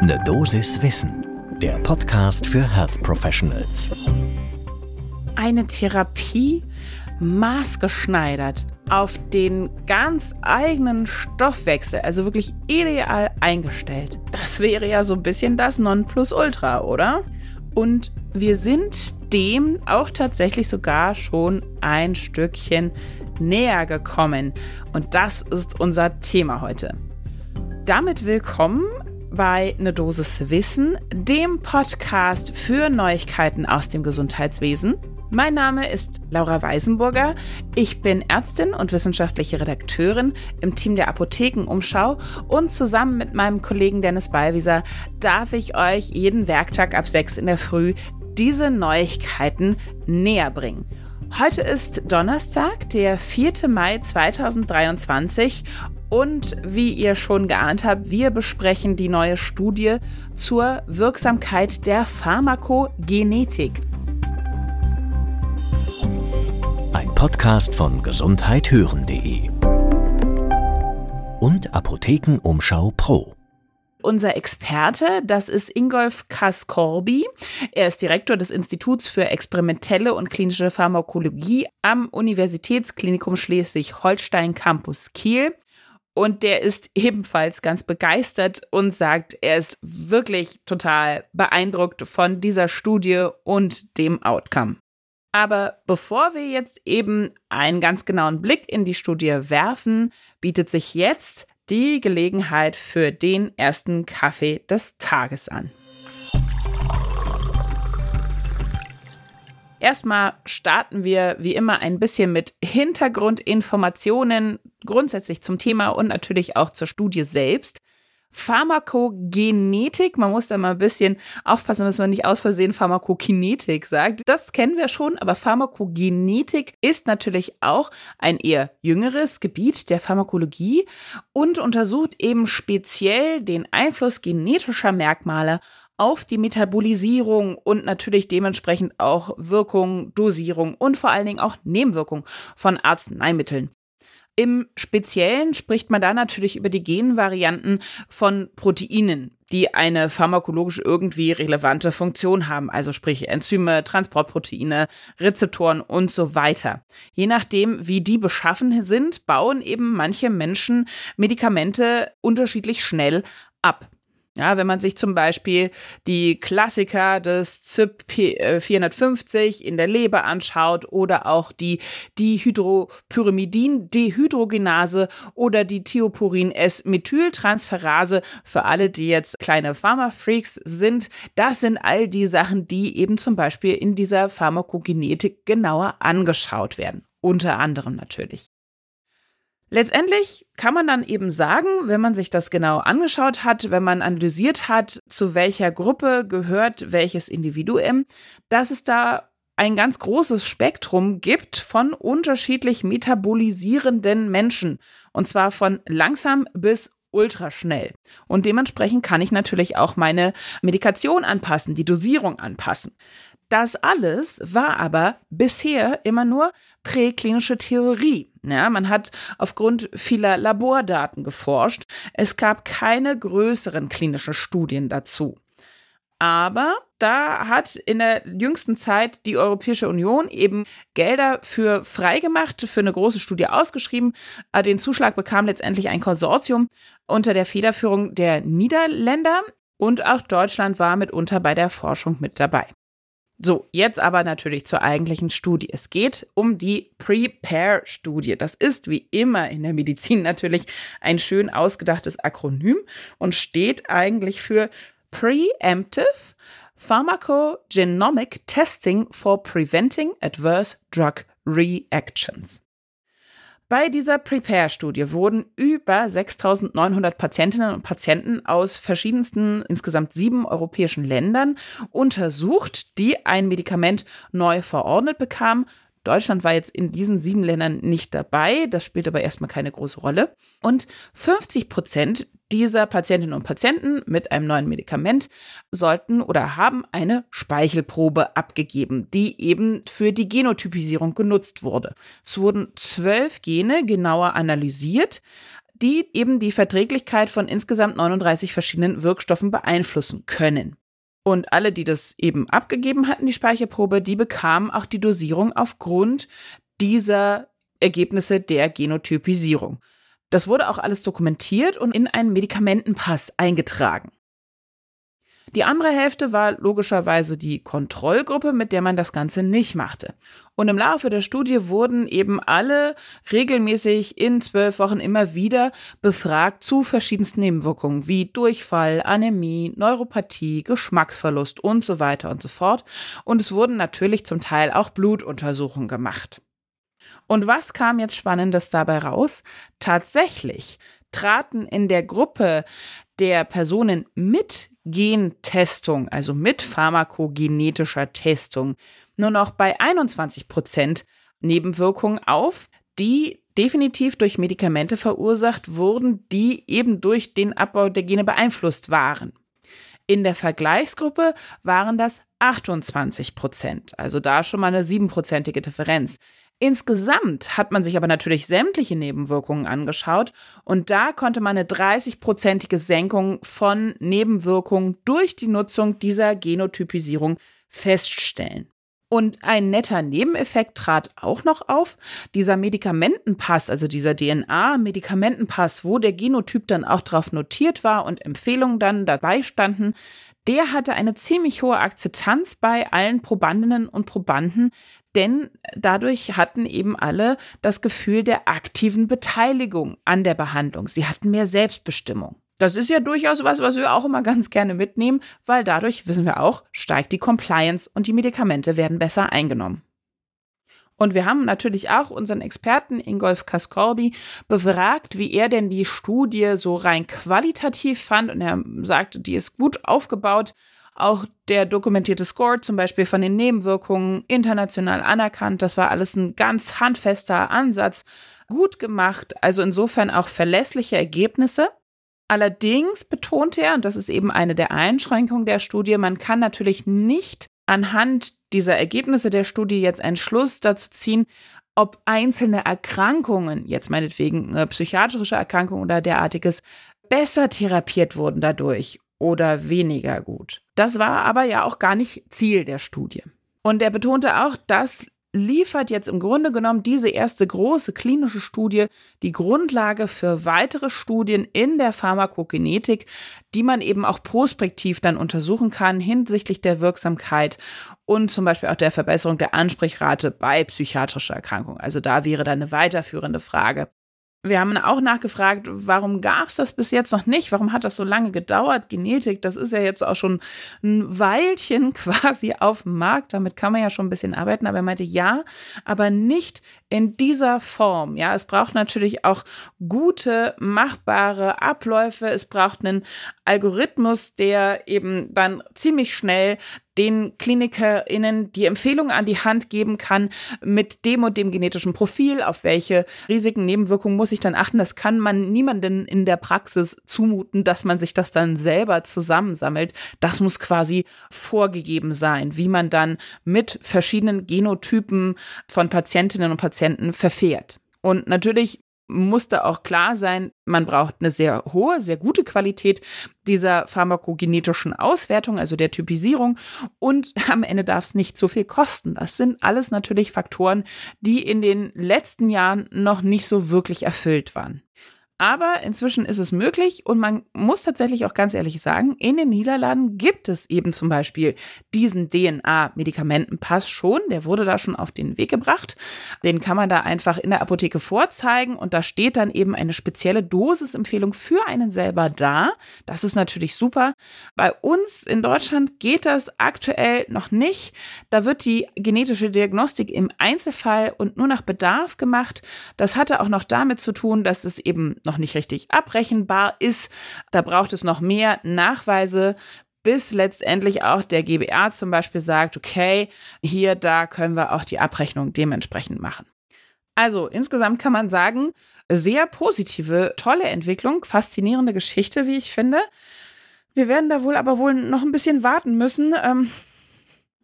Ne Dosis Wissen, der Podcast für Health Professionals. Eine Therapie maßgeschneidert auf den ganz eigenen Stoffwechsel, also wirklich ideal eingestellt. Das wäre ja so ein bisschen das Nonplusultra, oder? Und wir sind dem auch tatsächlich sogar schon ein Stückchen näher gekommen. Und das ist unser Thema heute. Damit willkommen bei Ne Dosis Wissen, dem Podcast für Neuigkeiten aus dem Gesundheitswesen. Mein Name ist Laura Weisenburger. Ich bin Ärztin und wissenschaftliche Redakteurin im Team der Apothekenumschau und zusammen mit meinem Kollegen Dennis Ballwieser darf ich euch jeden Werktag ab 6 in der Früh diese Neuigkeiten näher bringen. Heute ist Donnerstag, der 4. Mai 2023 und wie ihr schon geahnt habt, wir besprechen die neue Studie zur Wirksamkeit der Pharmakogenetik. Ein Podcast von gesundheithören.de und Apothekenumschau Pro. Unser Experte, das ist Ingolf Kaskorbi. Er ist Direktor des Instituts für experimentelle und klinische Pharmakologie am Universitätsklinikum Schleswig-Holstein Campus Kiel. Und der ist ebenfalls ganz begeistert und sagt, er ist wirklich total beeindruckt von dieser Studie und dem Outcome. Aber bevor wir jetzt eben einen ganz genauen Blick in die Studie werfen, bietet sich jetzt die Gelegenheit für den ersten Kaffee des Tages an. Erstmal starten wir wie immer ein bisschen mit Hintergrundinformationen grundsätzlich zum Thema und natürlich auch zur Studie selbst. Pharmakogenetik, man muss da mal ein bisschen aufpassen, dass man nicht aus Versehen Pharmakokinetik sagt. Das kennen wir schon, aber Pharmakogenetik ist natürlich auch ein eher jüngeres Gebiet der Pharmakologie und untersucht eben speziell den Einfluss genetischer Merkmale auf die Metabolisierung und natürlich dementsprechend auch Wirkung, Dosierung und vor allen Dingen auch Nebenwirkung von Arzneimitteln. Im Speziellen spricht man da natürlich über die Genvarianten von Proteinen, die eine pharmakologisch irgendwie relevante Funktion haben, also sprich Enzyme, Transportproteine, Rezeptoren und so weiter. Je nachdem, wie die beschaffen sind, bauen eben manche Menschen Medikamente unterschiedlich schnell ab. Ja, wenn man sich zum Beispiel die Klassiker des ZYP 450 in der Leber anschaut oder auch die Dihydropyrimidin-Dehydrogenase oder die Thiopurin-S-Methyltransferase, für alle, die jetzt kleine Pharmafreaks sind, das sind all die Sachen, die eben zum Beispiel in dieser Pharmakogenetik genauer angeschaut werden. Unter anderem natürlich. Letztendlich kann man dann eben sagen, wenn man sich das genau angeschaut hat, wenn man analysiert hat, zu welcher Gruppe gehört welches Individuum, dass es da ein ganz großes Spektrum gibt von unterschiedlich metabolisierenden Menschen. Und zwar von langsam bis ultraschnell. Und dementsprechend kann ich natürlich auch meine Medikation anpassen, die Dosierung anpassen. Das alles war aber bisher immer nur präklinische Theorie. Ja, man hat aufgrund vieler Labordaten geforscht. Es gab keine größeren klinischen Studien dazu. Aber da hat in der jüngsten Zeit die Europäische Union eben Gelder für freigemacht, für eine große Studie ausgeschrieben. Äh, den Zuschlag bekam letztendlich ein Konsortium unter der Federführung der Niederländer und auch Deutschland war mitunter bei der Forschung mit dabei. So, jetzt aber natürlich zur eigentlichen Studie. Es geht um die Prepare-Studie. Das ist wie immer in der Medizin natürlich ein schön ausgedachtes Akronym und steht eigentlich für Preemptive Pharmacogenomic Testing for Preventing Adverse Drug Reactions. Bei dieser Prepare-Studie wurden über 6900 Patientinnen und Patienten aus verschiedensten, insgesamt sieben europäischen Ländern untersucht, die ein Medikament neu verordnet bekamen. Deutschland war jetzt in diesen sieben Ländern nicht dabei, das spielt aber erstmal keine große Rolle. Und 50 Prozent dieser Patientinnen und Patienten mit einem neuen Medikament sollten oder haben eine Speichelprobe abgegeben, die eben für die Genotypisierung genutzt wurde. Es wurden zwölf Gene genauer analysiert. die eben die Verträglichkeit von insgesamt 39 verschiedenen Wirkstoffen beeinflussen können. Und alle, die das eben abgegeben hatten, die Speicherprobe, die bekamen auch die Dosierung aufgrund dieser Ergebnisse der Genotypisierung. Das wurde auch alles dokumentiert und in einen Medikamentenpass eingetragen. Die andere Hälfte war logischerweise die Kontrollgruppe, mit der man das Ganze nicht machte. Und im Laufe der Studie wurden eben alle regelmäßig in zwölf Wochen immer wieder befragt zu verschiedensten Nebenwirkungen wie Durchfall, Anämie, Neuropathie, Geschmacksverlust und so weiter und so fort. Und es wurden natürlich zum Teil auch Blutuntersuchungen gemacht. Und was kam jetzt Spannendes dabei raus? Tatsächlich traten in der Gruppe der Personen mit Gentestung, also mit pharmakogenetischer Testung, nur noch bei 21 Prozent Nebenwirkungen auf, die definitiv durch Medikamente verursacht wurden, die eben durch den Abbau der Gene beeinflusst waren. In der Vergleichsgruppe waren das 28 Prozent, also da schon mal eine siebenprozentige Differenz. Insgesamt hat man sich aber natürlich sämtliche Nebenwirkungen angeschaut und da konnte man eine 30-prozentige Senkung von Nebenwirkungen durch die Nutzung dieser Genotypisierung feststellen. Und ein netter Nebeneffekt trat auch noch auf. Dieser Medikamentenpass, also dieser DNA-Medikamentenpass, wo der Genotyp dann auch drauf notiert war und Empfehlungen dann dabei standen, der hatte eine ziemlich hohe Akzeptanz bei allen Probandinnen und Probanden, denn dadurch hatten eben alle das Gefühl der aktiven Beteiligung an der Behandlung. Sie hatten mehr Selbstbestimmung. Das ist ja durchaus was, was wir auch immer ganz gerne mitnehmen, weil dadurch, wissen wir auch, steigt die Compliance und die Medikamente werden besser eingenommen. Und wir haben natürlich auch unseren Experten Ingolf Kaskorbi befragt, wie er denn die Studie so rein qualitativ fand. Und er sagte, die ist gut aufgebaut. Auch der dokumentierte Score zum Beispiel von den Nebenwirkungen international anerkannt. Das war alles ein ganz handfester Ansatz. Gut gemacht. Also insofern auch verlässliche Ergebnisse. Allerdings betonte er, und das ist eben eine der Einschränkungen der Studie, man kann natürlich nicht anhand dieser Ergebnisse der Studie jetzt einen Schluss dazu ziehen, ob einzelne Erkrankungen, jetzt meinetwegen äh, psychiatrische Erkrankungen oder derartiges, besser therapiert wurden dadurch oder weniger gut. Das war aber ja auch gar nicht Ziel der Studie. Und er betonte auch, dass liefert jetzt im Grunde genommen diese erste große klinische Studie die Grundlage für weitere Studien in der Pharmakokinetik, die man eben auch prospektiv dann untersuchen kann hinsichtlich der Wirksamkeit und zum Beispiel auch der Verbesserung der Ansprechrate bei psychiatrischer Erkrankung. Also da wäre dann eine weiterführende Frage. Wir haben auch nachgefragt, warum gab es das bis jetzt noch nicht? Warum hat das so lange gedauert? Genetik, das ist ja jetzt auch schon ein Weilchen quasi auf dem Markt. Damit kann man ja schon ein bisschen arbeiten. Aber er meinte, ja, aber nicht in dieser Form. Ja, es braucht natürlich auch gute, machbare Abläufe. Es braucht einen Algorithmus, der eben dann ziemlich schnell den KlinikerInnen die Empfehlung an die Hand geben kann, mit dem und dem genetischen Profil, auf welche Risiken, Nebenwirkungen muss ich dann achten. Das kann man niemanden in der Praxis zumuten, dass man sich das dann selber zusammensammelt. Das muss quasi vorgegeben sein, wie man dann mit verschiedenen Genotypen von Patientinnen und Patienten verfährt. Und natürlich musste auch klar sein, man braucht eine sehr hohe, sehr gute Qualität dieser pharmakogenetischen Auswertung, also der Typisierung. Und am Ende darf es nicht so viel kosten. Das sind alles natürlich Faktoren, die in den letzten Jahren noch nicht so wirklich erfüllt waren. Aber inzwischen ist es möglich und man muss tatsächlich auch ganz ehrlich sagen, in den Niederlanden gibt es eben zum Beispiel diesen DNA-Medikamentenpass schon. Der wurde da schon auf den Weg gebracht. Den kann man da einfach in der Apotheke vorzeigen und da steht dann eben eine spezielle Dosisempfehlung für einen selber da. Das ist natürlich super. Bei uns in Deutschland geht das aktuell noch nicht. Da wird die genetische Diagnostik im Einzelfall und nur nach Bedarf gemacht. Das hatte auch noch damit zu tun, dass es eben noch nicht richtig abrechenbar ist. Da braucht es noch mehr Nachweise, bis letztendlich auch der GBA zum Beispiel sagt, okay, hier, da können wir auch die Abrechnung dementsprechend machen. Also insgesamt kann man sagen, sehr positive, tolle Entwicklung, faszinierende Geschichte, wie ich finde. Wir werden da wohl aber wohl noch ein bisschen warten müssen. Ähm,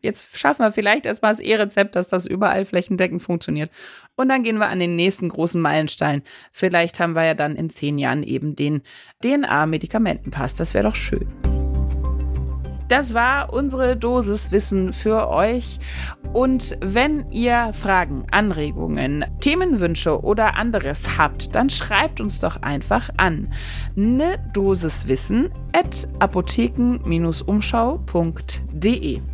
jetzt schaffen wir vielleicht erstmal das E-Rezept, dass das überall flächendeckend funktioniert. Und dann gehen wir an den nächsten großen Meilenstein. Vielleicht haben wir ja dann in zehn Jahren eben den DNA-Medikamentenpass. Das wäre doch schön. Das war unsere Dosis Wissen für euch. Und wenn ihr Fragen, Anregungen, Themenwünsche oder anderes habt, dann schreibt uns doch einfach an ne Dosis Wissen at apotheken-umschau.de.